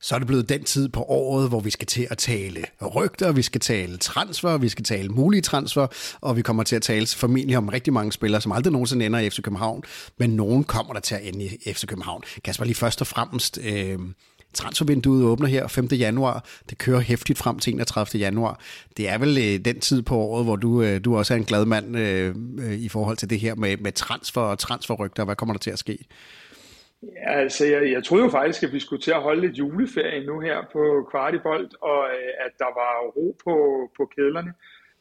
Så er det blevet den tid på året, hvor vi skal til at tale rygter, vi skal tale transfer, vi skal tale mulige transfer, og vi kommer til at tale formentlig om rigtig mange spillere, som aldrig nogensinde ender i FC København, men nogen kommer der til at ende i FC København. Kasper, lige først og fremmest, øh, Transfervinduet åbner her 5. januar. Det kører hæftigt frem til 31. januar. Det er vel øh, den tid på året, hvor du, øh, du også er en glad mand øh, øh, i forhold til det her med, med transfer og transferrygter. Hvad kommer der til at ske? Ja, altså, jeg, jeg troede jo faktisk, at vi skulle til at holde lidt juleferie nu her på Kvartibolt, og øh, at der var ro på, på kedlerne.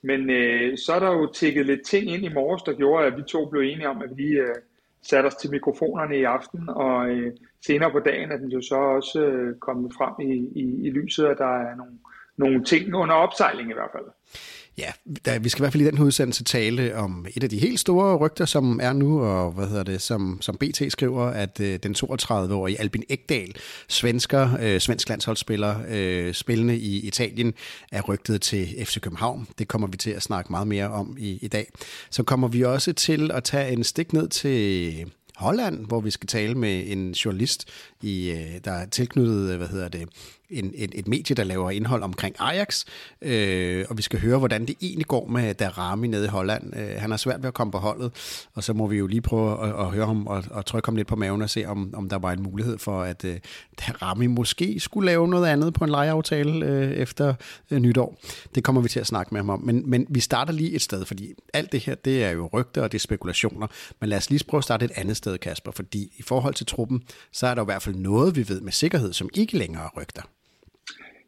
Men øh, så er der jo tækket lidt ting ind i morges, der gjorde, at vi to blev enige om, at vi øh, satte os til mikrofonerne i aften, og øh, senere på dagen er den jo så også øh, kommet frem i, i, i lyset, at der er nogle, nogle ting under opsejling i hvert fald. Ja, der, vi skal i hvert fald i den udsendelse tale om et af de helt store rygter, som er nu, og hvad hedder det, som, som BT skriver, at øh, den 32-årige Albin Ekdal, svensker, øh, svensk landsholdsspiller, øh, spillende i Italien, er rygtet til FC København. Det kommer vi til at snakke meget mere om i, i dag. Så kommer vi også til at tage en stik ned til Holland, hvor vi skal tale med en journalist, i, øh, der er tilknyttet, hvad hedder det, en, et, et medie, der laver indhold omkring Ajax, øh, og vi skal høre, hvordan det egentlig går med Darami nede i Holland. Øh, han har svært ved at komme på holdet, og så må vi jo lige prøve at, at høre ham og, og trykke ham lidt på maven og se, om, om der var en mulighed for, at øh, Darami måske skulle lave noget andet på en lejeaftale øh, efter øh, nytår. Det kommer vi til at snakke med ham om. Men, men vi starter lige et sted, fordi alt det her, det er jo rygter og det er spekulationer. Men lad os lige prøve at starte et andet sted, Kasper, fordi i forhold til truppen, så er der i hvert fald noget, vi ved med sikkerhed, som ikke længere er rygter.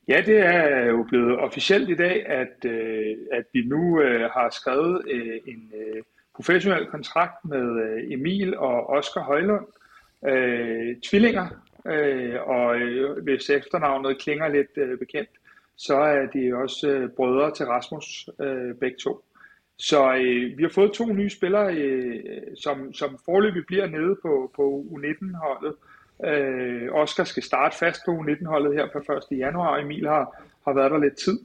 Ja, det er jo blevet officielt i dag, at, øh, at vi nu øh, har skrevet øh, en øh, professionel kontrakt med øh, Emil og Oscar Højlund, øh, tvillinger, øh, og øh, hvis efternavnet klinger lidt øh, bekendt, så er de også øh, brødre til Rasmus, øh, begge to. Så øh, vi har fået to nye spillere, øh, som, som forløbig bliver nede på, på U19-holdet, Øh, Oscar skal starte fast på U19-holdet her på 1. januar, og Emil har, har været der lidt tid.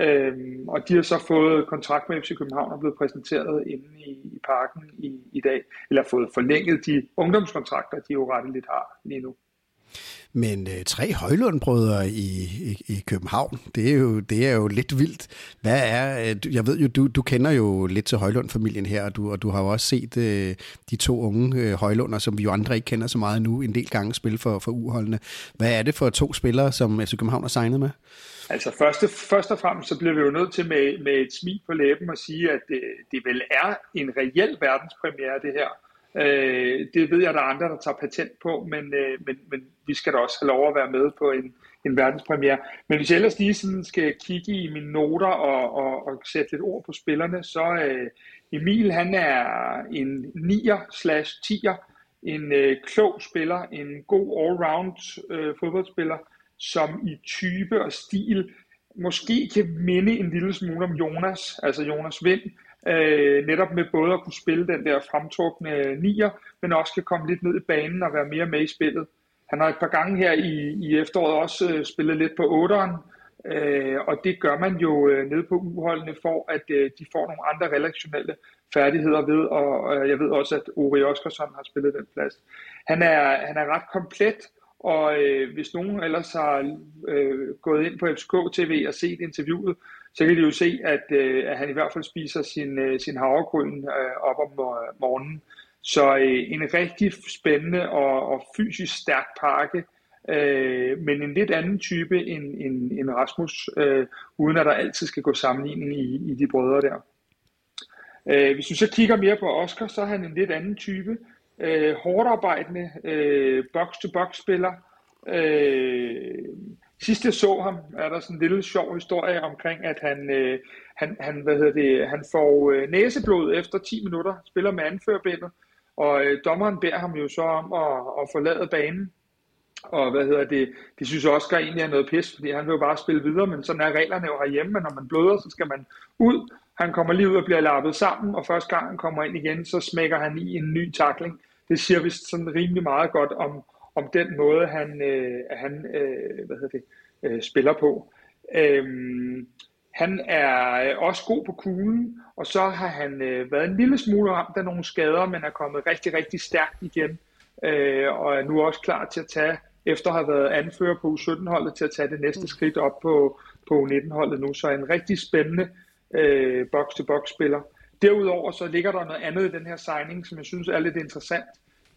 Øh, og de har så fået kontrakt med FC København og blevet præsenteret inde i, i parken i, i dag, eller fået forlænget de ungdomskontrakter, de jo retteligt har lige nu. Men øh, tre Højlundbrødre i, i, i København, det er, jo, det er jo lidt vildt. Hvad er, øh, jeg ved jo, du, du kender jo lidt til Højlund-familien her, og du, og du har jo også set øh, de to unge øh, Højlunder, som vi jo andre ikke kender så meget nu, en del gange spille for, for uholdene. Hvad er det for to spillere, som FC København har signet med? Altså først, først og fremmest så bliver vi jo nødt til med, med et smil på læben at sige, at det, det vel er en reel verdenspremiere det her. Øh, det ved jeg, der er andre, der tager patent på, men, øh, men, men vi skal da også have lov at være med på en, en verdenspremiere. Men hvis jeg ellers lige sådan skal kigge i mine noter og, og, og sætte lidt ord på spillerne, så øh, Emil han er en 9'er slash 10'er, en øh, klog spiller, en god all-round øh, fodboldspiller, som i type og stil måske kan minde en lille smule om Jonas, altså Jonas Vind, øh, netop med både at kunne spille den der fremtrukne nier, men også kan komme lidt ned i banen og være mere med i spillet. Han har et par gange her i, i efteråret også øh, spillet lidt på 8'eren, øh, og det gør man jo øh, nede på uholdene for, at øh, de får nogle andre relationelle færdigheder ved, og øh, jeg ved også, at Ori Oskarsson har spillet den plads. Han er, han er ret komplet, og øh, hvis nogen ellers har øh, gået ind på FCK TV og set interviewet, så kan de jo se, at, øh, at han i hvert fald spiser sin, øh, sin havregryn øh, op om øh, morgenen. Så øh, en rigtig spændende og, og fysisk stærk pakke, øh, men en lidt anden type end, end, end Rasmus, øh, uden at der altid skal gå sammenligning i, i de brødre der. Øh, hvis du så kigger mere på Oscar, så er han en lidt anden type. Øh, hårdt arbejdende, øh, box-to-box spiller, øh, Sidst jeg så ham, er der sådan en lille sjov historie omkring, at han, øh, han, han, hvad hedder det, han får øh, næseblod efter 10 minutter, spiller med anførbindet, og øh, dommeren beder ham jo så om at, at forlade banen. Og hvad hedder det, det synes Oscar egentlig er noget pis, fordi han vil jo bare spille videre, men sådan er reglerne jo herhjemme, men når man bløder, så skal man ud. Han kommer lige ud og bliver lappet sammen, og første gang han kommer ind igen, så smækker han i en ny takling. Det siger vist sådan rimelig meget godt om, om den måde, han, øh, han øh, hvad hedder det, øh, spiller på. Øhm, han er også god på kuglen, og så har han øh, været en lille smule ramt af nogle skader, men er kommet rigtig, rigtig stærkt igen, øh, og er nu også klar til at tage, efter at have været anfører på U17-holdet, til at tage det næste skridt op på, på U19-holdet nu. Så en rigtig spændende øh, box-to-box-spiller. Derudover så ligger der noget andet i den her signing, som jeg synes er lidt interessant.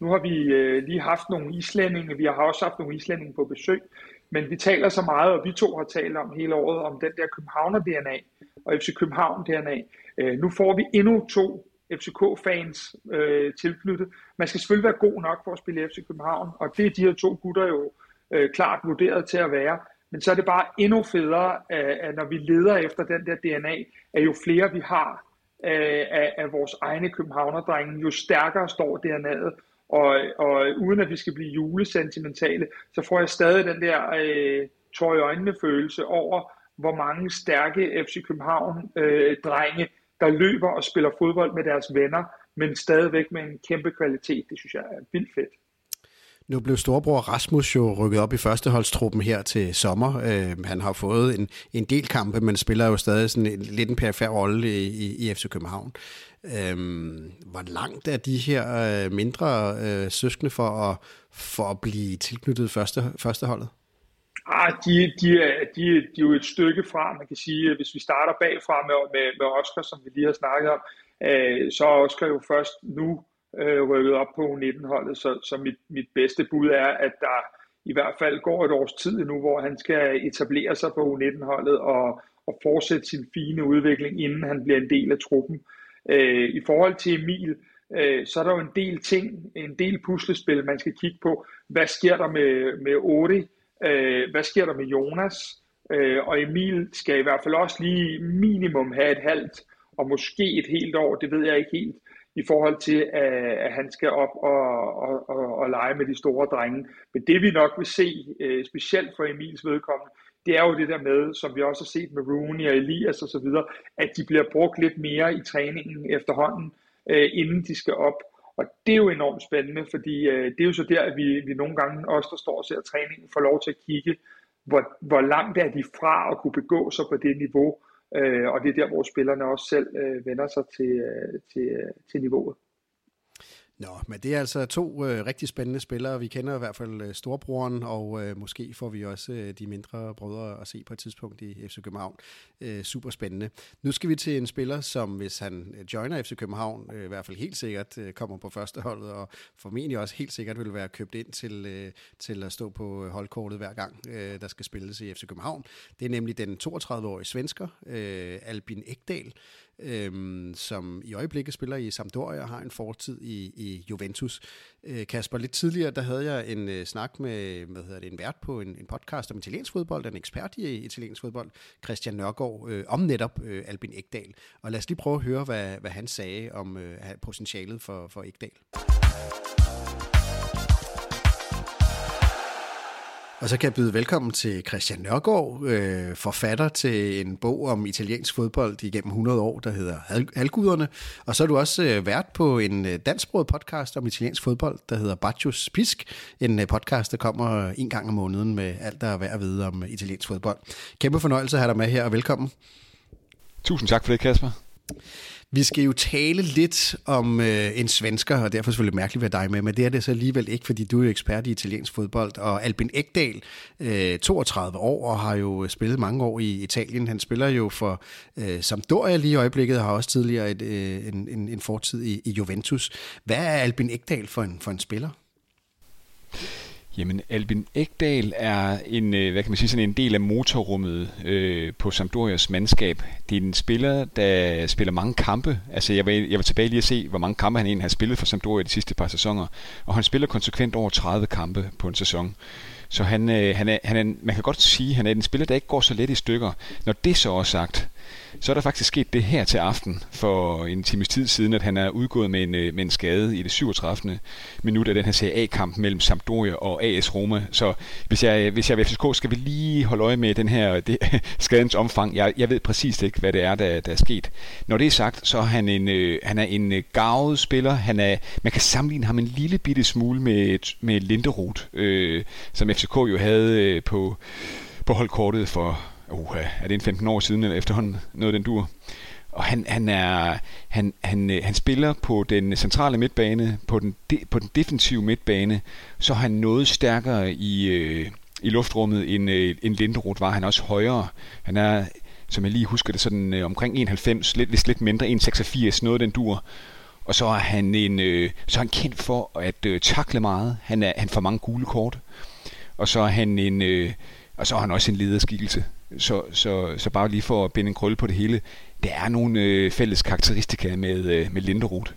Nu har vi øh, lige haft nogle islændinge, vi har også haft nogle islændinge på besøg, men vi taler så meget, og vi to har talt om hele året, om den der Københavner-DNA og FC København-DNA. Øh, nu får vi endnu to FCK-fans øh, tilknyttet. Man skal selvfølgelig være god nok for at spille FC København, og det er de her to gutter jo øh, klart vurderet til at være. Men så er det bare endnu federe, øh, at, når vi leder efter den der DNA, at jo flere vi har øh, af, af vores egne københavnerdrenge, jo stærkere står DNA'et. Og, og uden at vi skal blive julesentimentale, så får jeg stadig den der øh, tår i øjnene følelse over, hvor mange stærke FC København øh, drenge, der løber og spiller fodbold med deres venner, men stadigvæk med en kæmpe kvalitet. Det synes jeg er vildt fedt. Nu blev storbror Rasmus jo rykket op i førsteholdstruppen her til sommer. Øh, han har fået en, en del kampe, men spiller jo stadig sådan en, lidt en perifær rolle i, i, i FC København. Øh, hvor langt er de her øh, mindre øh, søskende for at, for at blive tilknyttet første, førsteholdet? Ah, de, de, er, de, de er jo et stykke fra, man kan sige, hvis vi starter bagfra med, med, med Oscar, som vi lige har snakket om, øh, så er Oscar jo først nu øh, rykket op på U19-holdet, så, så mit, mit bedste bud er, at der i hvert fald går et års tid nu, hvor han skal etablere sig på U19-holdet og, og fortsætte sin fine udvikling, inden han bliver en del af truppen. Øh, I forhold til Emil, øh, så er der jo en del ting, en del puslespil, man skal kigge på. Hvad sker der med, med Ori? Øh, hvad sker der med Jonas? Øh, og Emil skal i hvert fald også lige minimum have et halvt, og måske et helt år, det ved jeg ikke helt i forhold til, at, han skal op og, og, og, og lege med de store drenge. Men det vi nok vil se, øh, specielt for Emils vedkommende, det er jo det der med, som vi også har set med Rooney og Elias og så videre, at de bliver brugt lidt mere i træningen efterhånden, øh, inden de skal op. Og det er jo enormt spændende, fordi øh, det er jo så der, at vi, vi nogle gange også, der står og ser træningen, får lov til at kigge, hvor, hvor langt er de fra at kunne begå sig på det niveau, Øh, og det er der, hvor spillerne også selv øh, vender sig til, øh, til, øh, til niveauet. Nå, men det er altså to øh, rigtig spændende spillere. Vi kender i hvert fald øh, storbroren, og øh, måske får vi også øh, de mindre brødre at se på et tidspunkt i FC København. Øh, super spændende. Nu skal vi til en spiller, som hvis han øh, joiner FC København, øh, i hvert fald helt sikkert øh, kommer på førsteholdet, og formentlig også helt sikkert vil være købt ind til, øh, til at stå på øh, holdkortet hver gang, øh, der skal spilles i FC København. Det er nemlig den 32-årige svensker, øh, Albin Ekdal, øh, som i øjeblikket spiller i Sampdoria og har en fortid i, i Juventus. Øh, Kasper, lidt tidligere, der havde jeg en øh, snak med hvad hedder det, en vært på en, en podcast om italiensk fodbold, en ekspert i italiensk fodbold, Christian Nørgaard, øh, om netop øh, Albin Ekdal. Og lad os lige prøve at høre, hvad, hvad han sagde om øh, potentialet for, for Ekdal. Og så kan jeg byde velkommen til Christian Nørgaard, øh, forfatter til en bog om italiensk fodbold igennem 100 år, der hedder Halguderne. Og så er du også øh, vært på en øh, dansksproget podcast om italiensk fodbold, der hedder Baccios Pisk. En øh, podcast, der kommer en gang om måneden med alt, der er værd at vide om øh, italiensk fodbold. Kæmpe fornøjelse at have dig med her, og velkommen. Tusind tak for det, Kasper. Vi skal jo tale lidt om øh, en svensker, og derfor er det selvfølgelig mærkeligt at være dig med, men det er det så alligevel ikke, fordi du er jo ekspert i italiensk fodbold. Og Albin Ekdal, øh, 32 år, og har jo spillet mange år i Italien. Han spiller jo for øh, Sampdoria lige i øjeblikket, og har også tidligere et, øh, en, en, en fortid i, i Juventus. Hvad er Albin Ekdal for en, for en spiller? Jamen, Albin Ekdal er en, øh, hvad kan man sige, sådan en del af motorrummet øh, på Sampdorias mandskab. Det er en spiller, der spiller mange kampe. Altså, jeg var, jeg var tilbage lige at se, hvor mange kampe han egentlig har spillet for Sampdoria de sidste par sæsoner. Og han spiller konsekvent over 30 kampe på en sæson. Så han, øh, han, er, han er, man kan godt sige, at han er en spiller, der ikke går så let i stykker. Når det så er sagt, så er der faktisk sket det her til aften for en times tid siden, at han er udgået med en, øh, med en skade i det 37. minut af den her Serie A-kamp mellem Sampdoria og AS Roma. Så hvis jeg, øh, hvis jeg er FCK, skal vi lige holde øje med den her øh, det, skadens omfang. Jeg, jeg ved præcis ikke, hvad det er, der, der er sket. Når det er sagt, så er han en, øh, han er en øh, gavet spiller. Han er, man kan sammenligne ham en lille bitte smule med, med Linderoth, øh, som FCK jo havde øh, på, på holdkortet for, uh, er det en 15 år siden, eller efterhånden noget den dur. Og han, han, er, han, han, øh, han spiller på den centrale midtbane, på den, de, på den defensive midtbane, så er han noget stærkere i, øh, i luftrummet end, øh, end Linderoth var. Han er også højere. Han er, som jeg lige husker det, sådan øh, omkring 91, lidt, lidt mindre, 1,86, noget den dur. Og så er han, en, øh, så er han kendt for at øh, takle meget. Han, er, han får mange gule kort. Og så er han en, øh, og så er han også en lederskikkelse. Så, så, så bare lige for at binde en krølle på det hele, der er nogle øh, fælles karakteristika med, øh, med Linderoth.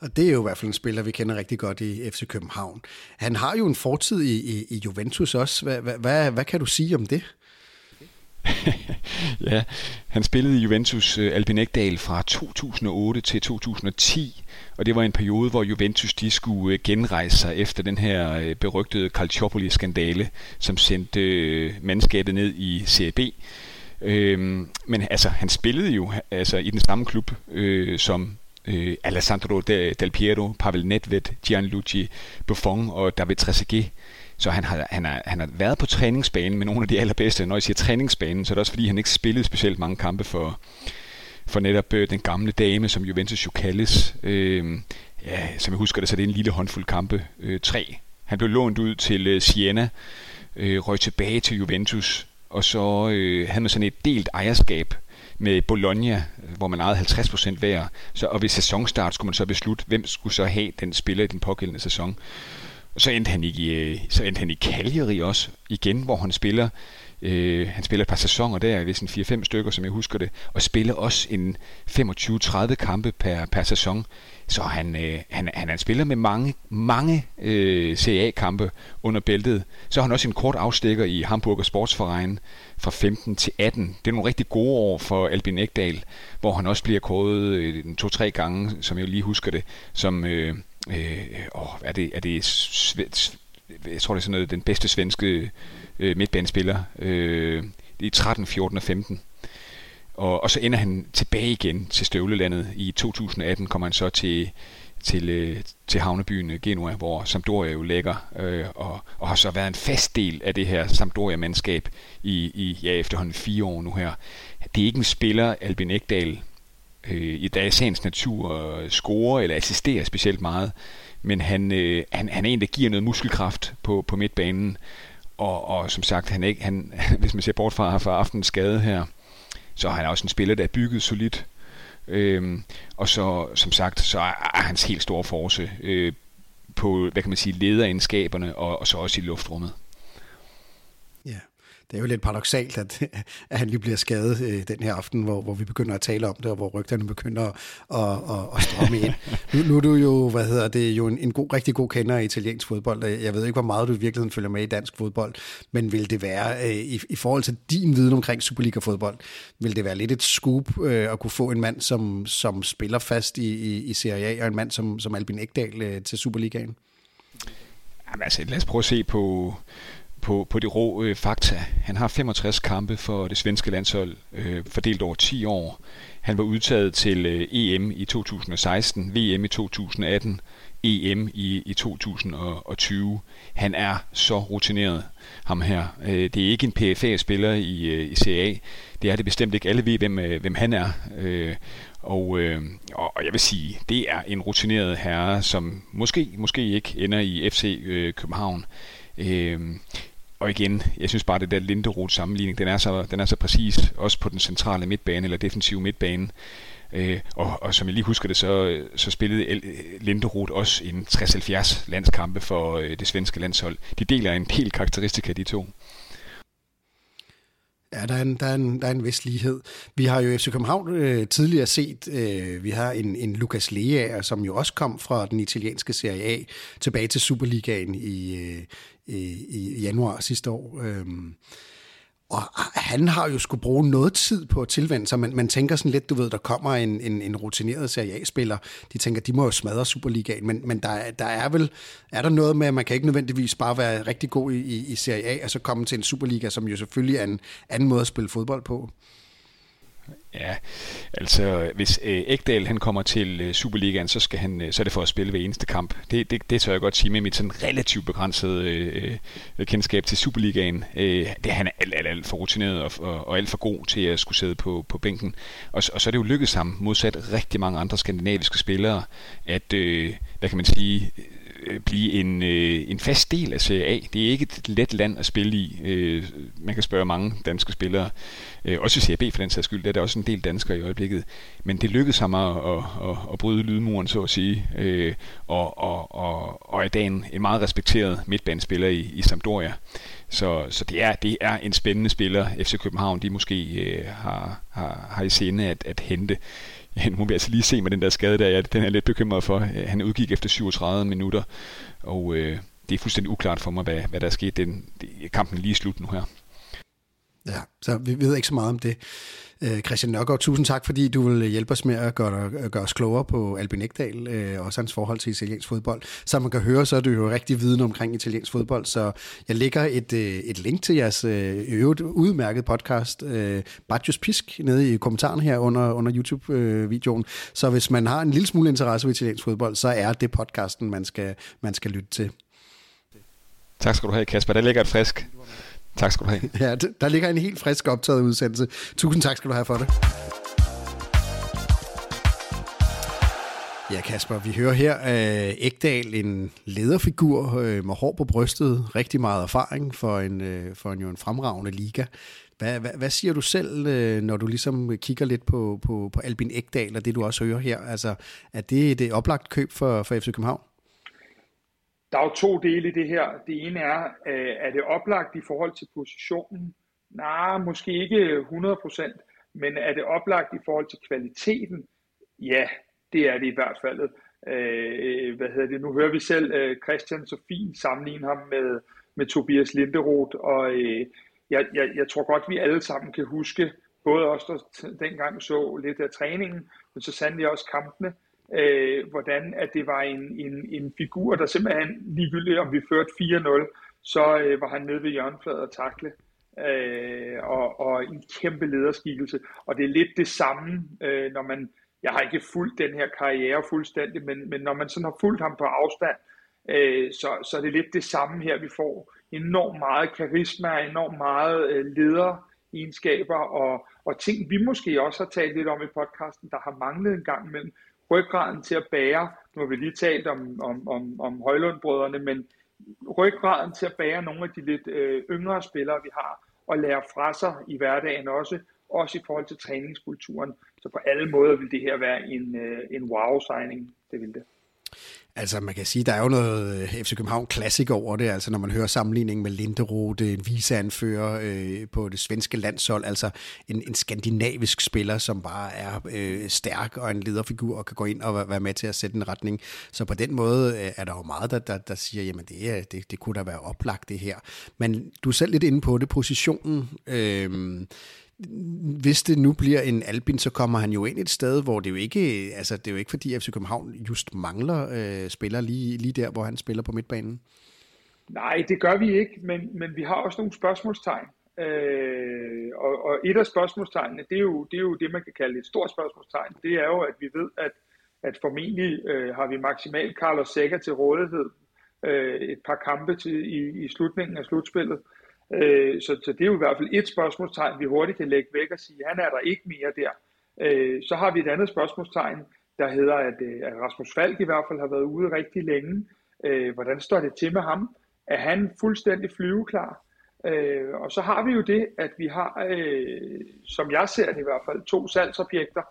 Og det er jo i hvert fald en spiller, vi kender rigtig godt i FC København. Han har jo en fortid i, i, i Juventus også. Hvad, hvad, hvad, hvad kan du sige om det? Ja, han spillede i Juventus uh, fra 2008 til 2010, og det var en periode, hvor Juventus de skulle øh, genrejse sig efter den her øh, berygtede Calciopoli-skandale, som sendte mandskabet ned i Serie B. Øhm, men altså, han spillede jo altså, i den samme klub øh, som øh, Alessandro Del Piero, Pavel Nedved, Gianluigi Buffon og David Trezeguet. Så han har, han, har, han har været på træningsbanen med nogle af de allerbedste. Når jeg siger træningsbanen, så er det også fordi, han ikke spillede specielt mange kampe for, for netop øh, den gamle dame, som Juventus jo kaldes. Øh, ja, som jeg husker det, så det er en lille håndfuld kampe. Øh, tre. Han blev lånt ud til øh, Siena, øh, røg tilbage til Juventus, og så øh, havde man sådan et delt ejerskab med Bologna, hvor man ejede 50% hver. Så, og ved sæsonstart skulle man så beslutte, hvem skulle så have den spiller i den pågældende sæson. Så endte han i, øh, så endte han i Cagliari også, igen, hvor han spiller Øh, han spiller et par sæsoner der, hvis en 4-5 stykker, som jeg husker det, og spiller også en 25-30 kampe per, per sæson. Så han, øh, han, han han spiller med mange, mange øh, CA-kampe under bæltet. Så har han også en kort afstikker i Hamburger Sportsverein fra 15 til 18. Det er nogle rigtig gode år for Albin Ekdal, hvor han også bliver kåret øh, to-tre gange, som jeg lige husker det, som... Øh, øh, åh, er det, er det jeg tror det er sådan noget, den bedste svenske øh, midtbanespiller øh, i 13, 14 og 15. Og, og så ender han tilbage igen til støvlelandet. I 2018 kommer han så til, til, øh, til havnebyen øh, Genua, hvor Sampdoria jo ligger, øh, og, og har så været en fast del af det her Sampdoria-mandskab i, i ja, efterhånden fire år nu her. Det er ikke en spiller, Albin Ekdal, øh, i dagens natur øh, score eller assisterer specielt meget, men han, øh, han, han er en, der giver noget muskelkraft på, på midtbanen, og, og som sagt, han ikke, han, hvis man ser bort fra, fra aftens skade her, så er han også en spiller, der er bygget solidt. øh, og så, som sagt, så er, er hans helt store force øh, på, hvad kan man sige, lederegenskaberne, og, og så også i luftrummet. Det er jo lidt paradoxalt, at, at han lige bliver skadet øh, den her aften, hvor, hvor vi begynder at tale om det, og hvor rygterne begynder at, at, at, at strømme ind. Nu, nu er du jo, hvad hedder det, jo en, en god, rigtig god kender af italiensk fodbold. Jeg ved ikke, hvor meget du i virkeligheden følger med i dansk fodbold, men vil det være, øh, i, i forhold til din viden omkring Superliga-fodbold, vil det være lidt et scoop øh, at kunne få en mand, som, som spiller fast i, i, i Serie A, og en mand som, som Albin Ekdal øh, til Superligaen? Jamen, altså, lad os prøve at se på, på, på de rå øh, fakta. Han har 65 kampe for det svenske landshold, øh, fordelt over 10 år. Han var udtaget til øh, EM i 2016, VM i 2018, EM i, i 2020. Han er så rutineret, ham her. Øh, det er ikke en PFA-spiller i, øh, i CA. Det er det bestemt ikke. Alle ved, hvem, øh, hvem han er. Øh, og, øh, og jeg vil sige, det er en rutineret herre, som måske, måske ikke ender i FC øh, København. Øh, og igen, jeg synes bare, det der Linderoth sammenligning, den er, så, den er så præcis, også på den centrale midtbane, eller defensive midtbane. Øh, og, og som jeg lige husker det, så, så spillede Linderoth også en 60-70 landskampe for øh, det svenske landshold. De deler en del karakteristika, de to. Ja, der er, en, der, er en, der er en vis lighed. Vi har jo FC København øh, tidligere set, øh, vi har en, en Lucas Lea, som jo også kom fra den italienske Serie A, tilbage til Superligaen i, øh, i, i januar sidste år. Øh, og han har jo skulle bruge noget tid på at tilvende sig. Man, man tænker sådan lidt, du ved, der kommer en, en, en rutineret Serie A-spiller. De tænker, de må jo smadre Superligaen. Men, men der, der er vel, er der noget med, at man kan ikke nødvendigvis bare være rigtig god i, i, i Serie A, og så komme til en Superliga, som jo selvfølgelig er en anden måde at spille fodbold på? Ja, altså hvis øh, Ægdal han kommer til øh, Superligaen, så skal han øh, så er det for at spille hver eneste kamp. Det, det, det tør jeg godt sige med mit sådan relativt begrænsede øh, øh, kendskab til Superligaen. Øh, det han er alt, alt, alt for rutineret og, og, og alt for god til at skulle sidde på, på bænken. Og, og så er det jo lykkedes ham, modsat rigtig mange andre skandinaviske spillere, at, øh, hvad kan man sige, Øh, blive en, øh, en fast del af Serie A. Det er ikke et let land at spille i. Øh, man kan spørge mange danske spillere, øh, også i Serie B for den sags skyld, der er der også en del danskere i øjeblikket. Men det lykkedes ham at, at, at, at bryde lydmuren, så at sige, øh, og, og, og, og er dag en, en meget respekteret midtbanespiller i, i Sampdoria. Så, så det, er, det er en spændende spiller, FC København de måske øh, har, har, har i sinde at, at hente. Nu må vi altså lige se med den der skade der. Ja, den er lidt bekymret for. Han udgik efter 37 minutter, og øh, det er fuldstændig uklart for mig, hvad, hvad der er sket. Den, kampen lige slut nu her. Ja, så vi ved ikke så meget om det. Øh, Christian Nørgaard, tusind tak, fordi du vil hjælpe os med at gøre, øh, gøre os klogere på Albin Ekdal, øh, og også hans forhold til italiensk fodbold. Som man kan høre, så er du jo rigtig viden omkring italiensk fodbold, så jeg lægger et, øh, et link til jeres øh, øvrigt udmærket podcast, øh, Bajos Pisk, nede i kommentaren her under, under YouTube-videoen. Så hvis man har en lille smule interesse for italiensk fodbold, så er det podcasten, man skal, man skal lytte til. Tak skal du have, Kasper. Der ligger et frisk. Tak skal du have. Ja, der ligger en helt frisk optaget udsendelse. Tusind tak skal du have for det. Ja, Kasper, vi hører her øh, uh, Ægdal, en lederfigur uh, med hår på brystet, rigtig meget erfaring for en, uh, for en, jo en fremragende liga. Hvad, hvad, hvad siger du selv, uh, når du ligesom kigger lidt på, på, på Albin Ægdal og det, du også hører her? Altså, er det det oplagt køb for, for FC København? Der er jo to dele i det her. Det ene er, øh, er det oplagt i forhold til positionen? Nej, måske ikke 100%, men er det oplagt i forhold til kvaliteten? Ja, det er det i hvert fald. Øh, hvad hedder det? Nu hører vi selv øh, Christian så fint sammenligne ham med, med Tobias Linderoth, og øh, jeg, jeg, jeg tror godt, vi alle sammen kan huske, både os, der dengang så lidt af træningen, men så sandelig også kampene, øh, hvordan at det var en, en, en figur, der simpelthen ligegyldigt, om vi førte 4-0, så øh, var han nede ved hjørnefladet og takle. Øh, og, og en kæmpe lederskikkelse. Og det er lidt det samme, øh, når man, jeg har ikke fulgt den her karriere fuldstændig, men, men når man sådan har fulgt ham på afstand, øh, så, så er det lidt det samme her, vi får enormt meget karisma, enormt meget øh, lederegenskaber og, og ting, vi måske også har talt lidt om i podcasten, der har manglet en gang imellem ryggraden til at bære, nu har vi lige talt om, om, om, om Højlundbrødrene, men ryggraden til at bære nogle af de lidt øh, yngre spillere, vi har, og lære fra sig i hverdagen også, også i forhold til træningskulturen. Så på alle måder vil det her være en, øh, en wow-signing, det vil det. Altså man kan sige, der er jo noget øh, FC København klassik over det, altså når man hører sammenligningen med Linderoth, en viseanfører øh, på det svenske landshold, altså en, en skandinavisk spiller, som bare er øh, stærk og en lederfigur og kan gå ind og være med til at sætte en retning. Så på den måde øh, er der jo meget, der, der, der siger, jamen det, er, det, det kunne da være oplagt det her. Men du er selv lidt inde på det, positionen. Øh, hvis det nu bliver en Albin, så kommer han jo ind et sted, hvor det jo ikke, altså det er jo ikke fordi FC København just mangler øh, spillere lige, lige der, hvor han spiller på midtbanen. Nej, det gør vi ikke, men, men vi har også nogle spørgsmålstegn. Øh, og, og et af spørgsmålstegnene, det er, jo, det er jo det, man kan kalde et stort spørgsmålstegn. Det er jo, at vi ved, at, at formentlig øh, har vi maksimalt Carlos Sækker til rådighed øh, et par kampe til, i, i slutningen af slutspillet. Øh, Øh, så, så det er jo i hvert fald et spørgsmålstegn, vi hurtigt kan lægge væk og sige, han er der ikke mere der. Øh, så har vi et andet spørgsmålstegn, der hedder, at, øh, at Rasmus Falk i hvert fald har været ude rigtig længe. Øh, hvordan står det til med ham? Er han fuldstændig flyveklar? Øh, og så har vi jo det, at vi har, øh, som jeg ser det i hvert fald, to salgsobjekter.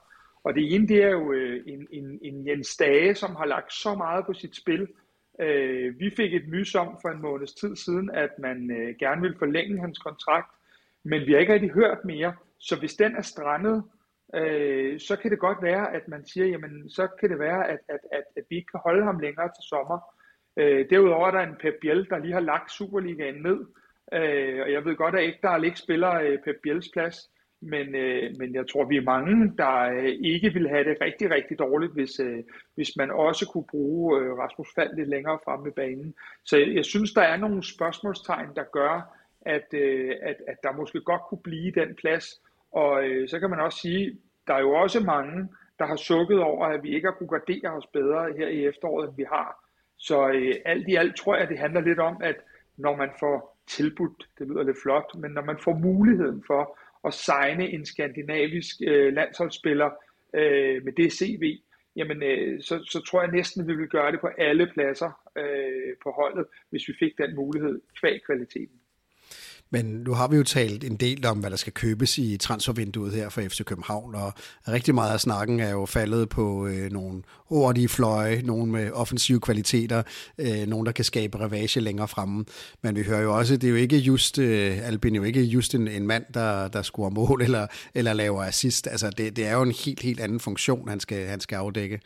Og det ene, det er jo øh, en, en, en Jens Dage, som har lagt så meget på sit spil, Øh, vi fik et lys om for en måneds tid siden, at man øh, gerne vil forlænge hans kontrakt, men vi har ikke rigtig hørt mere. Så hvis den er strandet, øh, så kan det godt være, at man siger, jamen så kan det være, at, at, at, at vi ikke kan holde ham længere til sommer. Øh, derudover er der en Pep Biel, der lige har lagt Superligaen ned, Øh, og jeg ved godt, at ikke der ikke spiller øh, Pep Biels plads, men, øh, men jeg tror, vi er mange, der øh, ikke vil have det rigtig, rigtig dårligt, hvis, øh, hvis man også kunne bruge øh, Rasmus Fald lidt længere frem i banen. Så jeg, jeg synes, der er nogle spørgsmålstegn, der gør, at, øh, at, at der måske godt kunne blive den plads. Og øh, så kan man også sige, der er jo også mange, der har sukket over, at vi ikke har kunne gardere os bedre her i efteråret, end vi har. Så øh, alt i alt tror jeg, det handler lidt om, at når man får tilbudt, det lyder lidt flot, men når man får muligheden for at signe en skandinavisk øh, landsholdsspiller øh, med det CV, jamen øh, så, så tror jeg næsten, at vi vil gøre det på alle pladser øh, på holdet, hvis vi fik den mulighed kvæg kvaliteten. Men nu har vi jo talt en del om, hvad der skal købes i transfervinduet her for FC København, og rigtig meget af snakken er jo faldet på øh, nogle hurtige fløje, nogle med offensive kvaliteter, øh, nogle der kan skabe revage længere fremme. Men vi hører jo også, det er jo ikke just, øh, Albin er jo ikke just en, en mand, der, der scorer mål eller, eller laver assist. Altså det, det er jo en helt, helt anden funktion, han skal, han skal afdække.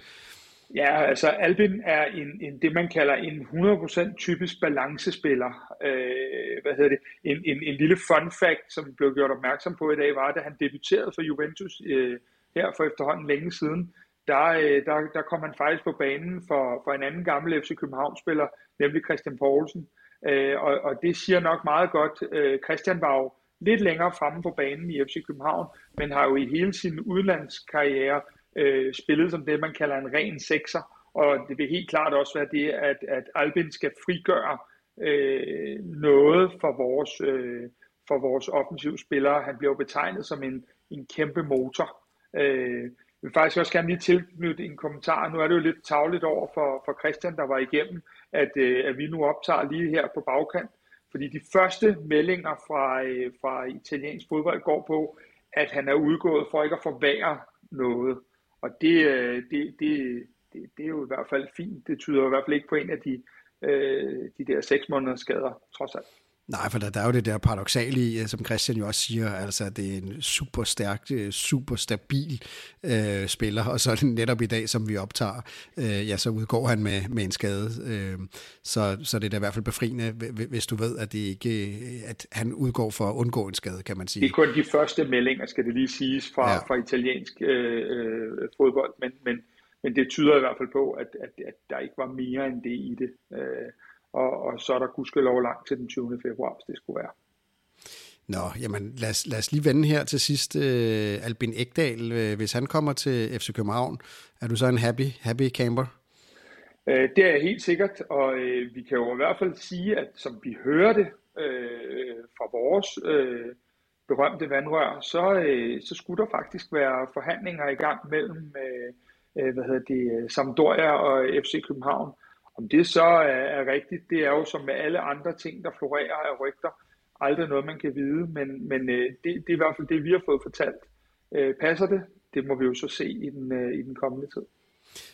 Ja, altså Albin er en, en det, man kalder en 100% typisk balancespiller. Øh, hvad hedder det? En, en, en lille fun fact, som vi blev gjort opmærksom på i dag, var, at han debuterede for Juventus øh, her for efterhånden længe siden. Der, øh, der, der kom han faktisk på banen for, for en anden gammel FC København-spiller, nemlig Christian Poulsen. Øh, og, og det siger nok meget godt. Øh, Christian var jo lidt længere fremme på banen i FC København, men har jo i hele sin udlandskarriere øh, spillet som det, man kalder en ren sekser, og det vil helt klart også være det, at, at Albin skal frigøre øh, noget for vores, øh, for vores offensive spillere. Han bliver jo betegnet som en, en kæmpe motor. Øh, jeg vil faktisk også gerne lige tilknytte en kommentar. Nu er det jo lidt tavligt over for, for Christian, der var igennem, at, øh, at vi nu optager lige her på bagkant. Fordi de første meldinger fra, øh, fra italiensk fodbold går på, at han er udgået for ikke at forvære noget. Og det, øh, det, det, det, det er jo i hvert fald fint. Det tyder i hvert fald ikke på en af de, øh, de der seks måneders skader, trods alt. Nej, for der, der er jo det der paradoxale i, som Christian jo også siger, altså at det er en super stærk, øh, super stabil øh, spiller, og så det netop i dag, som vi optager, øh, ja, så udgår han med, med en skade. Øh, så, så det er da i hvert fald befriende, hvis du ved, at, det ikke, at han udgår for at undgå en skade, kan man sige. Det er kun de første meldinger, skal det lige siges, fra, ja. fra italiensk øh, øh, fodbold, men, men, men det tyder i hvert fald på, at, at, at der ikke var mere end det i det. Øh, og, og så er der gudskelov langt til den 20. februar, hvis det skulle være. Nå, jamen lad os, lad os lige vende her til sidst. Uh, Albin Ekdal, uh, hvis han kommer til FC København, er du så en happy, happy camper? Uh, det er jeg helt sikkert, og uh, vi kan jo i hvert fald sige, at som vi hører det uh, fra vores uh, berømte vandrør, så, uh, så skulle der faktisk være forhandlinger i gang mellem uh, hvad hedder det, Sampdoria og FC København. Om det så er, er rigtigt, det er jo som med alle andre ting, der florerer af rygter, aldrig noget, man kan vide, men, men øh, det, det er i hvert fald det, vi har fået fortalt. Øh, passer det? Det må vi jo så se i den, øh, i den kommende tid.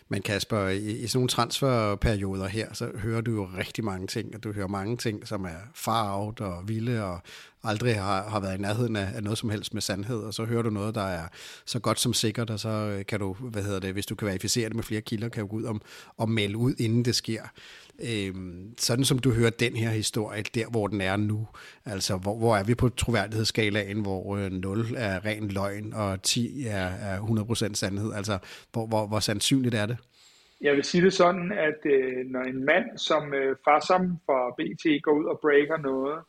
Men Kasper, i, i sådan nogle transferperioder her, så hører du jo rigtig mange ting, og du hører mange ting, som er farvet og vilde og aldrig har, har været i nærheden af, af noget som helst med sandhed, og så hører du noget, der er så godt som sikkert, og så øh, kan du, hvad hedder det, hvis du kan verificere det med flere kilder, kan du gå ud om, og melde ud, inden det sker. Øhm, sådan som du hører den her historie, der hvor den er nu, altså hvor, hvor er vi på troværdighedsskalaen, hvor øh, 0 er ren løgn, og 10 er, er 100% sandhed, altså hvor, hvor, hvor sandsynligt er det? Jeg vil sige det sådan, at øh, når en mand som øh, Farsam fra BT går ud og breaker noget,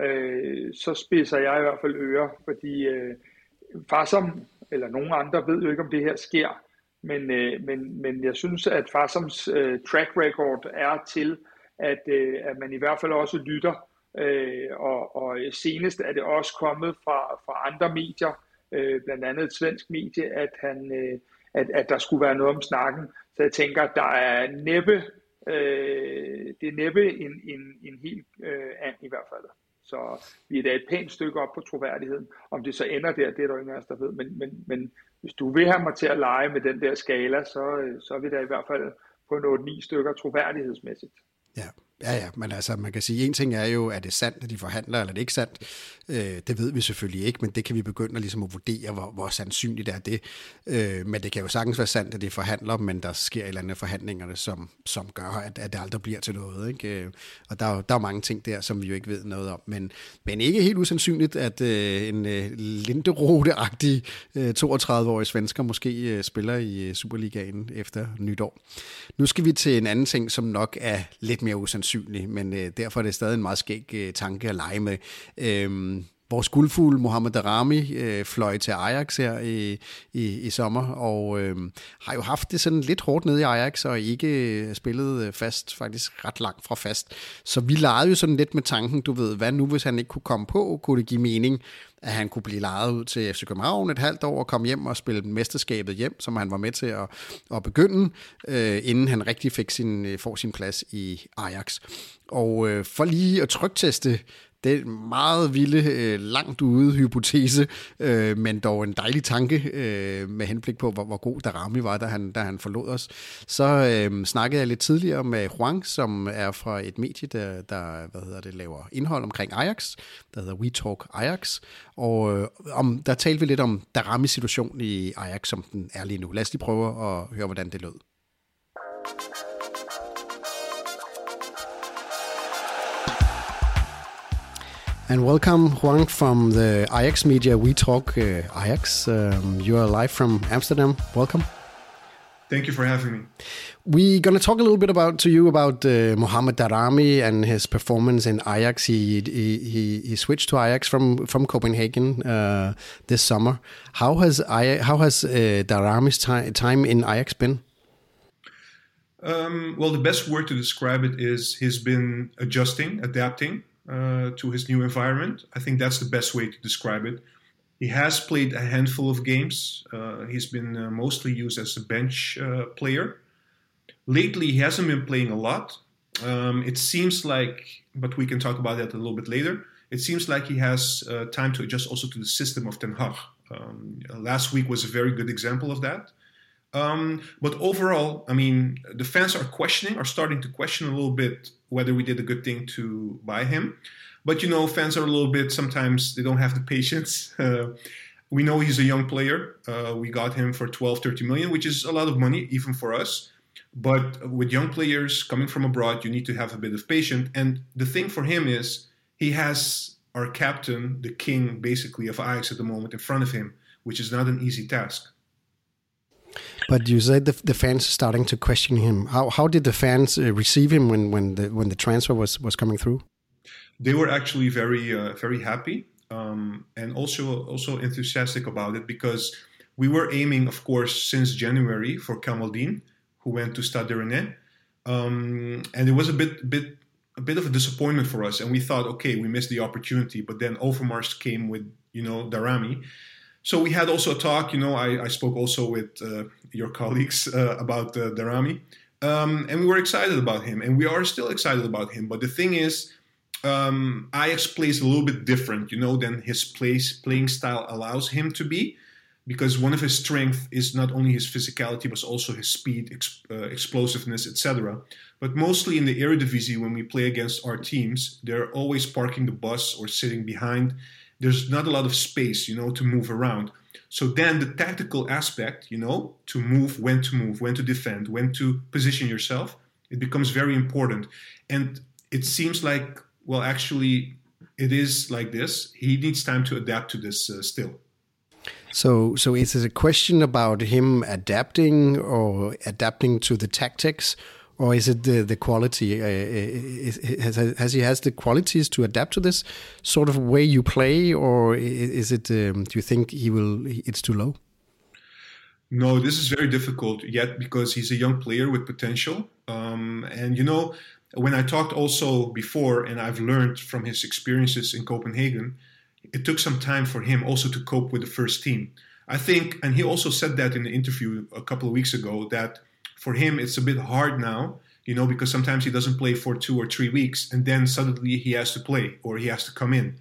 øh, så spidser jeg i hvert fald ører, fordi øh, Farsam eller nogen andre ved jo ikke, om det her sker. Men, øh, men, men jeg synes, at Farsams øh, track record er til, at, øh, at man i hvert fald også lytter. Øh, og, og senest er det også kommet fra, fra andre medier, øh, blandt andet et svensk medie, at, han, øh, at, at der skulle være noget om snakken. Så jeg tænker, der er næppe, øh, det er næppe en, en, en helt øh, and i hvert fald. Så vi er da et pænt stykke op på troværdigheden. Om det så ender der, det er der ingen af os, der ved. Men, men, men hvis du vil have mig til at lege med den der skala, så, øh, så er vi da i hvert fald på en 8-9 stykker troværdighedsmæssigt. Ja, Ja, ja, men altså man kan sige, en ting er jo, er det sandt, at de forhandler, eller er det ikke sandt? Øh, det ved vi selvfølgelig ikke, men det kan vi begynde at, ligesom at vurdere, hvor, hvor sandsynligt er det. Øh, men det kan jo sagtens være sandt, at de forhandler, men der sker et eller andet forhandlingerne, som, som gør, at, at det aldrig bliver til noget. Ikke? Øh, og der er, der er mange ting der, som vi jo ikke ved noget om. Men, men ikke helt usandsynligt, at øh, en øh, linderote-agtig øh, 32-årig svensker måske øh, spiller i øh, Superligaen efter nytår. Nu skal vi til en anden ting, som nok er lidt mere usandsynlig, men øh, derfor er det stadig en meget skæg øh, tanke at lege med. Øh, vores guldfugl Mohamed Darami øh, fløj til Ajax her i, i, i sommer, og øh, har jo haft det sådan lidt hårdt nede i Ajax, og ikke øh, spillet øh, fast, faktisk ret langt fra fast. Så vi legede jo sådan lidt med tanken, du ved, hvad nu hvis han ikke kunne komme på, kunne det give mening, at han kunne blive lejet ud til FC København et halvt år og komme hjem og spille mesterskabet hjem, som han var med til at, at begynde, øh, inden han rigtig fik sin, øh, får sin plads i Ajax. Og øh, for lige at trygteste det er en meget vilde, øh, langt ude hypotese, øh, men dog en dejlig tanke øh, med henblik på, hvor, hvor god Darami var, da han, da han forlod os. Så øh, snakkede jeg lidt tidligere med Juan, som er fra et medie, der, der hvad hedder det, laver indhold omkring Ajax, der hedder We Talk Ajax, og øh, om, der talte vi lidt om Daramis situation i Ajax, som den er lige nu. Lad os lige prøve at høre, hvordan det lød. And welcome, Juan, from the Ajax Media. We talk uh, Ajax. Um, you are live from Amsterdam. Welcome. Thank you for having me. We're going to talk a little bit about to you about uh, Mohamed Darami and his performance in Ajax. He he, he switched to Ajax from from Copenhagen uh, this summer. How has I, how has uh, Darami's time time in Ajax been? Um, well, the best word to describe it is he's been adjusting, adapting uh, to his new environment. I think that's the best way to describe it. He has played a handful of games. Uh, he's been uh, mostly used as a bench uh, player. Lately, he hasn't been playing a lot. Um, it seems like, but we can talk about that a little bit later. It seems like he has uh, time to adjust also to the system of Ten Hag. Um, last week was a very good example of that. Um, but overall, I mean, the fans are questioning, are starting to question a little bit whether we did a good thing to buy him. But you know, fans are a little bit sometimes they don't have the patience. Uh, we know he's a young player. Uh, we got him for 12, 30 million, which is a lot of money, even for us. But with young players coming from abroad, you need to have a bit of patience. And the thing for him is he has our captain, the king basically of Ajax at the moment, in front of him, which is not an easy task. But you said the, the fans starting to question him. How how did the fans uh, receive him when when the when the transfer was was coming through? They were actually very uh, very happy um, and also also enthusiastic about it because we were aiming, of course, since January for Kamaldeen, who went to Stade Rennais, um, and it was a bit bit a bit of a disappointment for us. And we thought, okay, we missed the opportunity. But then Overmars came with you know Darami, so we had also a talk. You know, I, I spoke also with uh, your colleagues uh, about uh, Darami, um, and we were excited about him, and we are still excited about him. But the thing is, um, Ajax plays a little bit different, you know, than his place playing style allows him to be, because one of his strengths is not only his physicality but also his speed, ex- uh, explosiveness, etc. But mostly in the Eredivisie, when we play against our teams, they're always parking the bus or sitting behind there's not a lot of space, you know, to move around. So then the tactical aspect, you know, to move, when to move, when to defend, when to position yourself, it becomes very important. And it seems like, well, actually, it is like this. He needs time to adapt to this uh, still. So, so is it a question about him adapting or adapting to the tactics, or is it the the quality? Uh, is, has has he has the qualities to adapt to this sort of way you play, or is it? Um, do you think he will? It's too low. No, this is very difficult yet because he's a young player with potential. Um, and you know, when I talked also before, and I've learned from his experiences in Copenhagen, it took some time for him also to cope with the first team. I think, and he also said that in the interview a couple of weeks ago that for him it's a bit hard now you know because sometimes he doesn't play for two or three weeks and then suddenly he has to play or he has to come in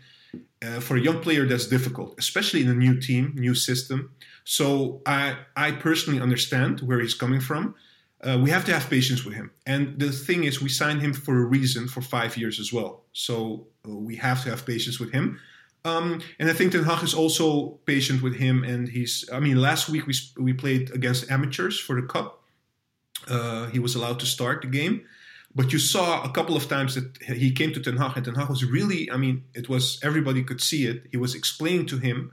uh, for a young player that's difficult especially in a new team new system so i i personally understand where he's coming from uh, we have to have patience with him. And the thing is, we signed him for a reason for five years as well. So uh, we have to have patience with him. Um, and I think Ten Hag is also patient with him. And he's, I mean, last week we, we played against amateurs for the cup. Uh, he was allowed to start the game. But you saw a couple of times that he came to Ten Hag, and Ten Hag was really, I mean, it was, everybody could see it. He was explaining to him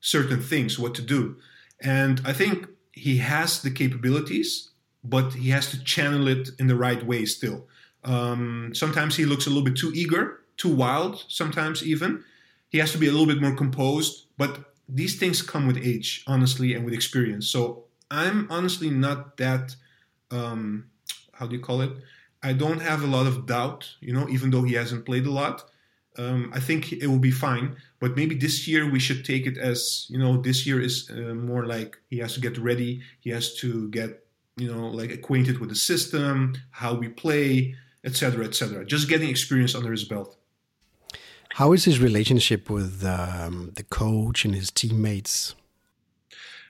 certain things, what to do. And I think he has the capabilities but he has to channel it in the right way still. Um, sometimes he looks a little bit too eager, too wild, sometimes even. He has to be a little bit more composed, but these things come with age, honestly, and with experience. So I'm honestly not that, um, how do you call it? I don't have a lot of doubt, you know, even though he hasn't played a lot. Um, I think it will be fine. But maybe this year we should take it as, you know, this year is uh, more like he has to get ready, he has to get you know, like acquainted with the system, how we play, etc., etc. Just getting experience under his belt. How is his relationship with um, the coach and his teammates?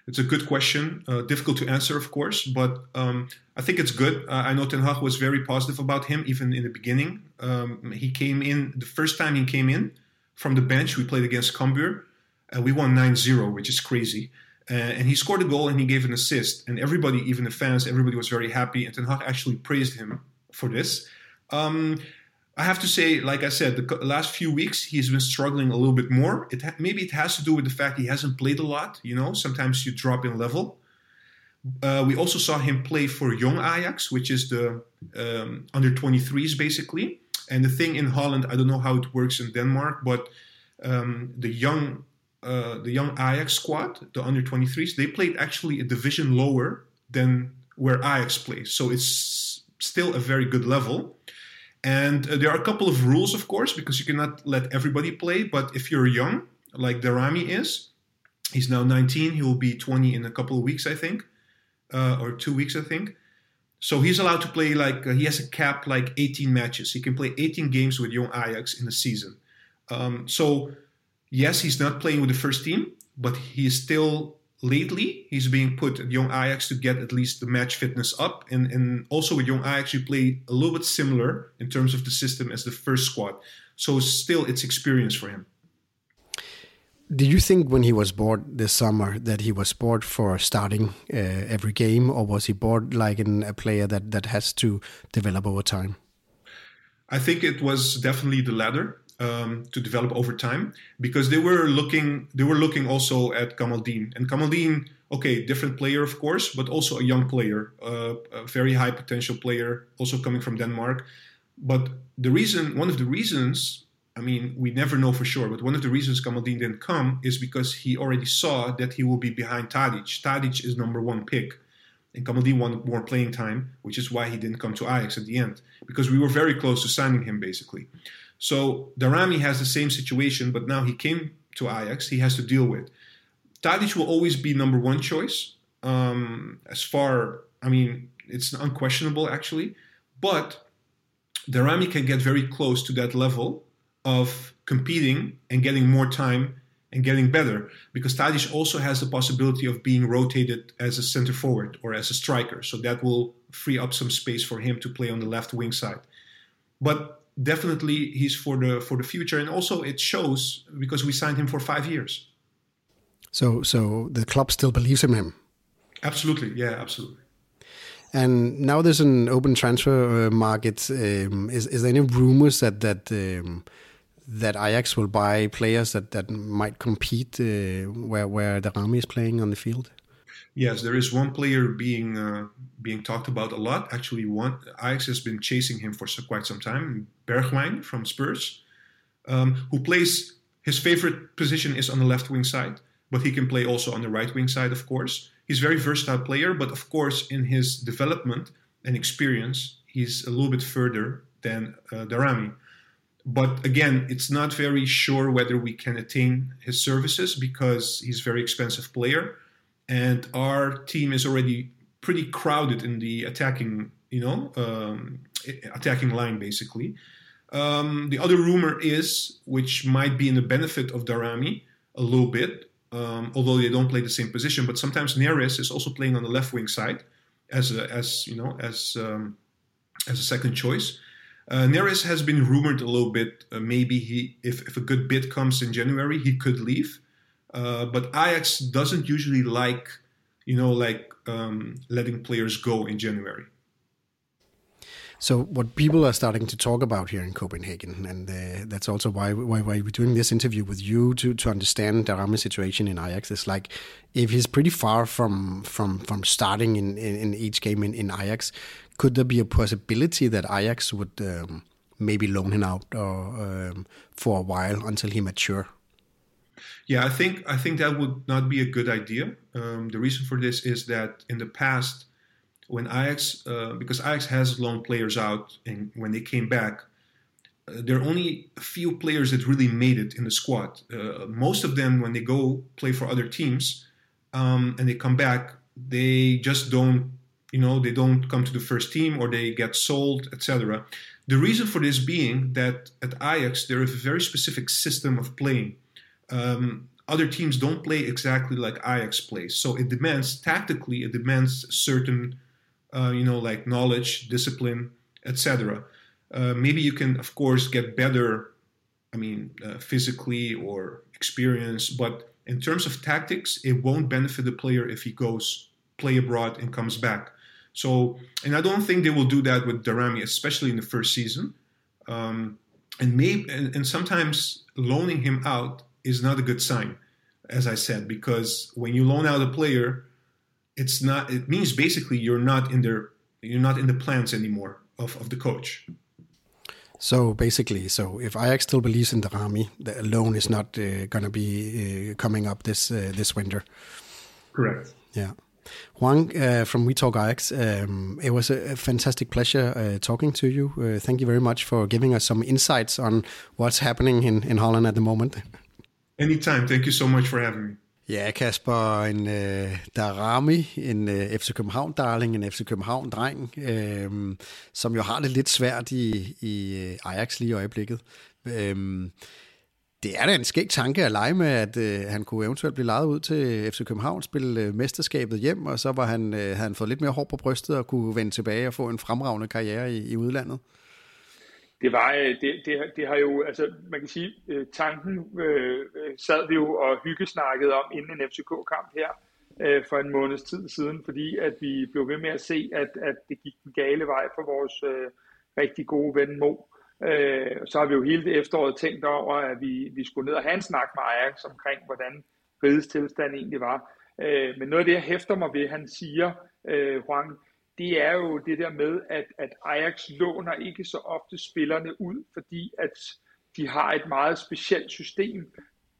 It's a good question. Uh, difficult to answer, of course, but um, I think it's good. Uh, I know Ten Hag was very positive about him, even in the beginning. Um, he came in, the first time he came in from the bench, we played against Cambuur. Uh, we won 9 0, which is crazy. Uh, and he scored a goal and he gave an assist. And everybody, even the fans, everybody was very happy. And Ten Hag actually praised him for this. Um, I have to say, like I said, the last few weeks he's been struggling a little bit more. It ha- maybe it has to do with the fact he hasn't played a lot. You know, sometimes you drop in level. Uh, we also saw him play for Young Ajax, which is the um, under 23s basically. And the thing in Holland, I don't know how it works in Denmark, but um, the young uh, the young Ajax squad, the under 23s, they played actually a division lower than where Ajax plays. So it's still a very good level. And uh, there are a couple of rules, of course, because you cannot let everybody play. But if you're young, like Daramy is, he's now 19, he will be 20 in a couple of weeks, I think, uh, or two weeks, I think. So he's allowed to play like, uh, he has a cap like 18 matches. He can play 18 games with young Ajax in a season. Um, so yes, he's not playing with the first team, but he is still lately he's being put at young Ajax to get at least the match fitness up. And, and also with young Ajax, you play a little bit similar in terms of the system as the first squad. So still, it's experience for him. Did you think when he was bored this summer that he was bored for starting uh, every game, or was he bored like in a player that, that has to develop over time? I think it was definitely the latter um, to develop over time because they were looking they were looking also at Kamaldeen. And Kamaldeen okay different player of course but also a young player uh, a very high potential player also coming from Denmark. But the reason one of the reasons I mean we never know for sure but one of the reasons Kamaldeen didn't come is because he already saw that he will be behind Tadic. Tadic is number one pick. And Kamaldeen wanted more playing time which is why he didn't come to Ajax at the end because we were very close to signing him basically so Darami has the same situation, but now he came to Ajax. He has to deal with. Tadic will always be number one choice. Um, as far, I mean, it's unquestionable actually, but Darami can get very close to that level of competing and getting more time and getting better because Tadic also has the possibility of being rotated as a center forward or as a striker. So that will free up some space for him to play on the left wing side. But definitely he's for the for the future, and also it shows because we signed him for five years. So so the club still believes in him. Absolutely, yeah, absolutely. And now there's an open transfer uh, market. Um, is is there any rumors that that um, that Ajax will buy players that, that might compete uh, where where Daramy is playing on the field? Yes, there is one player being uh, being talked about a lot. Actually, one Ajax has been chasing him for quite some time. Bergwijn from Spurs, um, who plays his favorite position is on the left wing side, but he can play also on the right wing side. Of course, he's a very versatile player, but of course, in his development and experience, he's a little bit further than uh, Daramy. But again, it's not very sure whether we can attain his services because he's a very expensive player and our team is already pretty crowded in the attacking, you know, um, attacking line basically. Um, the other rumor is, which might be in the benefit of Darami a little bit, um, although they don't play the same position, but sometimes Neres is also playing on the left wing side. as a, as you know as um, as a second choice. Uh, Neres has been rumored a little bit. Uh, maybe he, if, if a good bid comes in January, he could leave. Uh, but Ajax doesn't usually like, you know, like um, letting players go in January. So what people are starting to talk about here in Copenhagen, and uh, that's also why, why why we're doing this interview with you to to understand Darami's situation in Ajax is like if he's pretty far from from from starting in in, in each game in, in Ajax, could there be a possibility that Ajax would um, maybe loan him out or, um, for a while until he mature? Yeah, I think I think that would not be a good idea. Um, the reason for this is that in the past when Ajax, uh, because Ajax has loaned players out, and when they came back, uh, there are only a few players that really made it in the squad. Uh, most of them, when they go play for other teams um, and they come back, they just don't, you know, they don't come to the first team or they get sold, etc. The reason for this being that at Ajax there is a very specific system of playing. Um, other teams don't play exactly like Ajax plays, so it demands tactically, it demands certain uh, you know, like knowledge, discipline, etc. Uh, maybe you can, of course, get better. I mean, uh, physically or experience, but in terms of tactics, it won't benefit the player if he goes play abroad and comes back. So, and I don't think they will do that with Darami, especially in the first season. Um, and maybe, and, and sometimes loaning him out is not a good sign, as I said, because when you loan out a player, it's not it means basically you're not in their you're not in the plans anymore of, of the coach so basically so if Ajax still believes in the Rami, the loan is not uh, going to be uh, coming up this uh, this winter correct yeah Juan uh, from We Talk Ajax, um, it was a, fantastic pleasure uh, talking to you. Uh, thank you very much for giving us some insights on what's happening in, in Holland at the moment. Anytime. Thank you so much for having me. Ja, Kasper, en øh, Darami, en øh, FC København-darling, en FC København-dreng, øh, som jo har det lidt svært i, i øh, Ajax lige i øjeblikket. Øh, det er da en skæg tanke at lege med, at øh, han kunne eventuelt blive lejet ud til FC København, spille øh, mesterskabet hjem, og så var han, øh, havde han fået lidt mere hår på brystet og kunne vende tilbage og få en fremragende karriere i, i udlandet det var, øh, det, det, det har jo, altså man kan sige, øh, tanken øh, øh, sad vi jo og hyggesnakkede om inden en FCK-kamp her øh, for en måneds tid siden, fordi at vi blev ved med at se, at, at det gik den gale vej for vores øh, rigtig gode ven Mo. Øh, så har vi jo hele det efteråret tænkt over, at vi, vi skulle ned og have en snak med Ajax omkring, hvordan rigets tilstand egentlig var. Øh, men noget af det, jeg hæfter mig ved, han siger, øh, Juan, det er jo det der med, at, at Ajax låner ikke så ofte spillerne ud, fordi at de har et meget specielt system,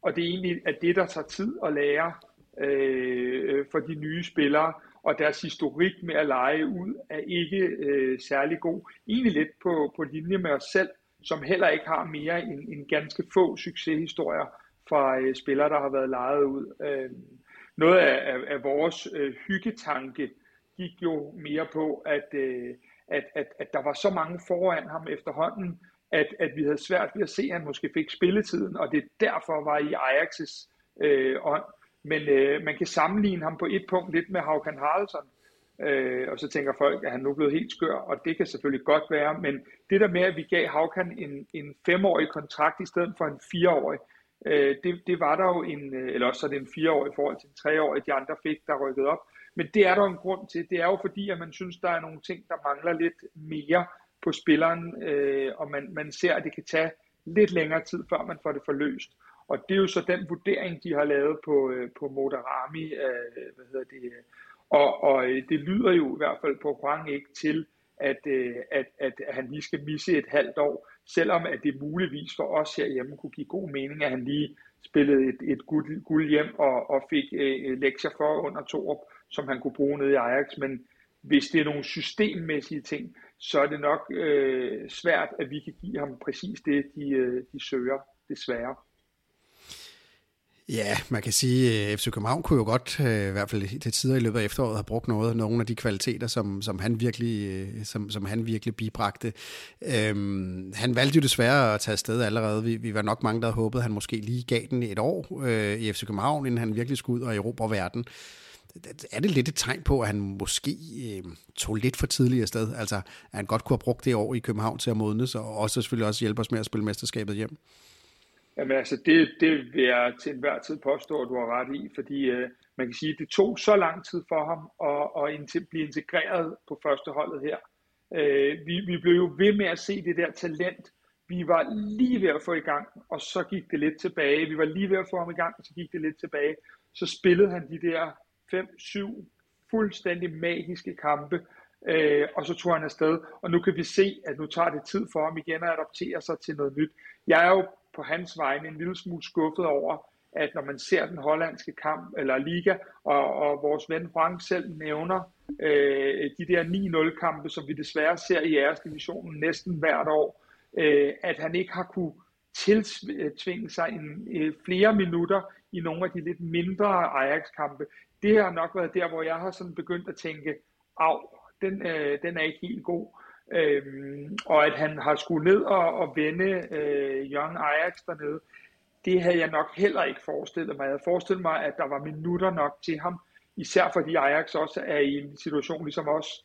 og det er egentlig at det, der tager tid at lære øh, for de nye spillere, og deres historik med at lege ud er ikke øh, særlig god. Egentlig lidt på, på linje med os selv, som heller ikke har mere end, end ganske få succeshistorier fra øh, spillere, der har været lejet ud. Øh, noget af, af, af vores øh, hyggetanke gik jo mere på, at, øh, at, at, at der var så mange foran ham efterhånden, at, at vi havde svært ved at se, at han måske fik spilletiden, og det derfor var i Ajax's øh, ånd. Men øh, man kan sammenligne ham på et punkt lidt med Haukan Haraldsson, øh, og så tænker folk, at han nu er blevet helt skør, og det kan selvfølgelig godt være, men det der med, at vi gav Haukan en, en femårig kontrakt i stedet for en fireårig, øh, det, det var der jo en, øh, eller også så det en fireårig i forhold til en treårig, de andre fik, der rykkede op. Men det er der en grund til. Det er jo fordi, at man synes, der er nogle ting, der mangler lidt mere på spilleren, øh, og man, man ser, at det kan tage lidt længere tid, før man får det forløst. Og det er jo så den vurdering, de har lavet på, øh, på Motorami, øh, hvad hedder det, øh. og, og øh, det lyder jo i hvert fald på Huang ikke til, at, øh, at, at han lige skal misse et halvt år, selvom at det muligvis for os herhjemme kunne give god mening, at han lige spillede et, et guld, guld hjem og, og fik øh, lektier for under to som han kunne bruge nede i Ajax, men hvis det er nogle systemmæssige ting, så er det nok øh, svært, at vi kan give ham præcis det, de, øh, de søger, desværre. Ja, man kan sige, øh, at FC København kunne jo godt, øh, i hvert fald i det tider i løbet af efteråret, have brugt noget, nogle af de kvaliteter, som, som, han, virkelig, øh, som, som han virkelig bibragte. Øhm, han valgte jo desværre at tage afsted allerede. Vi, vi var nok mange, der havde håbet, at han måske lige gav den et år øh, i FC København, inden han virkelig skulle ud og erobre verden er det lidt et tegn på, at han måske øh, tog lidt for tidligt afsted? Altså, at han godt kunne have brugt det år i København til at modnes, og også selvfølgelig også hjælpe os med at spille mesterskabet hjem? Jamen altså, det, det vil jeg til enhver tid påstå, at du har ret i, fordi øh, man kan sige, at det tog så lang tid for ham at, at blive integreret på første holdet her. Øh, vi, vi blev jo ved med at se det der talent. Vi var lige ved at få i gang, og så gik det lidt tilbage. Vi var lige ved at få ham i gang, og så gik det lidt tilbage. Så spillede han de der 5-7 fuldstændig magiske kampe, øh, og så tog han afsted. Og nu kan vi se, at nu tager det tid for ham igen at adoptere sig til noget nyt. Jeg er jo på hans vegne en lille smule skuffet over, at når man ser den hollandske kamp, eller liga, og, og vores ven Frank selv nævner øh, de der 9-0 kampe, som vi desværre ser i jeres næsten hvert år, øh, at han ikke har kunne tiltvinge sig en, øh, flere minutter i nogle af de lidt mindre Ajax-kampe. Det har nok været der, hvor jeg har sådan begyndt at tænke, af, den, øh, den er ikke helt god. Øhm, og at han har skulle ned og, og vende øh, Young Ajax dernede, det havde jeg nok heller ikke forestillet mig. Jeg havde forestillet mig, at der var minutter nok til ham, især fordi Ajax også er i en situation ligesom os,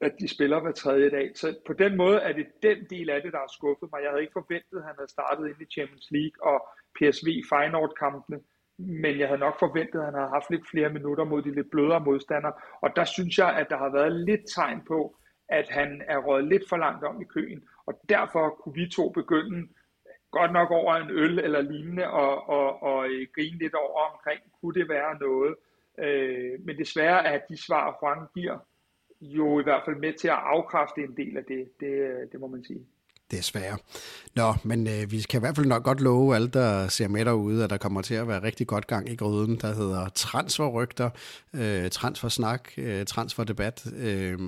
at de spiller hver tredje dag. Så på den måde er det den del af det, der har skuffet mig. Jeg havde ikke forventet, at han havde startet ind i Champions League og PSV Feyenoord-kampene, men jeg havde nok forventet, at han havde haft lidt flere minutter mod de lidt blødere modstandere. Og der synes jeg, at der har været lidt tegn på, at han er røget lidt for langt om i køen. Og derfor kunne vi to begynde godt nok over en øl eller lignende og, og, og øh, grine lidt over omkring, kunne det være noget. Øh, men desværre er de svar, Frank giver, jo i hvert fald med til at afkræfte en del af det, det, øh, det må man sige desværre. Nå, men øh, vi kan i hvert fald nok godt love alle, der ser med derude, at der kommer til at være rigtig godt gang i gryden, der hedder transferrygter, øh, transfersnak, øh, transferdebat, øh,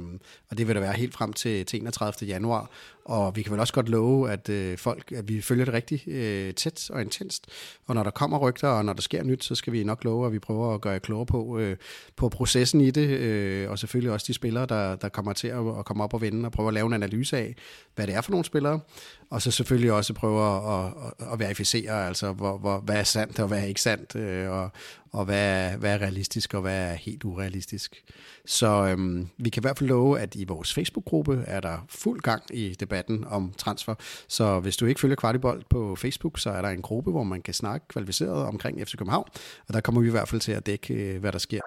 og det vil der være helt frem til, til 31. januar. Og vi kan vel også godt love, at øh, folk, at vi følger det rigtig øh, tæt og intenst. Og når der kommer rygter, og når der sker nyt, så skal vi nok love, at vi prøver at gøre jer klogere på, øh, på processen i det, øh, og selvfølgelig også de spillere, der, der kommer til at, at komme op og vinde, og prøve at lave en analyse af, hvad det er for nogle spillere, og så selvfølgelig også prøve at, at, at verificere, altså hvor, hvor, hvad er sandt og hvad er ikke sandt, øh, og, og hvad er, hvad er realistisk og hvad er helt urealistisk. Så øhm, vi kan i hvert fald love, at i vores Facebook-gruppe er der fuld gang i debatten om transfer. Så hvis du ikke følger Kvartibold på Facebook, så er der en gruppe, hvor man kan snakke kvalificeret omkring FC København, og der kommer vi i hvert fald til at dække, øh, hvad der sker.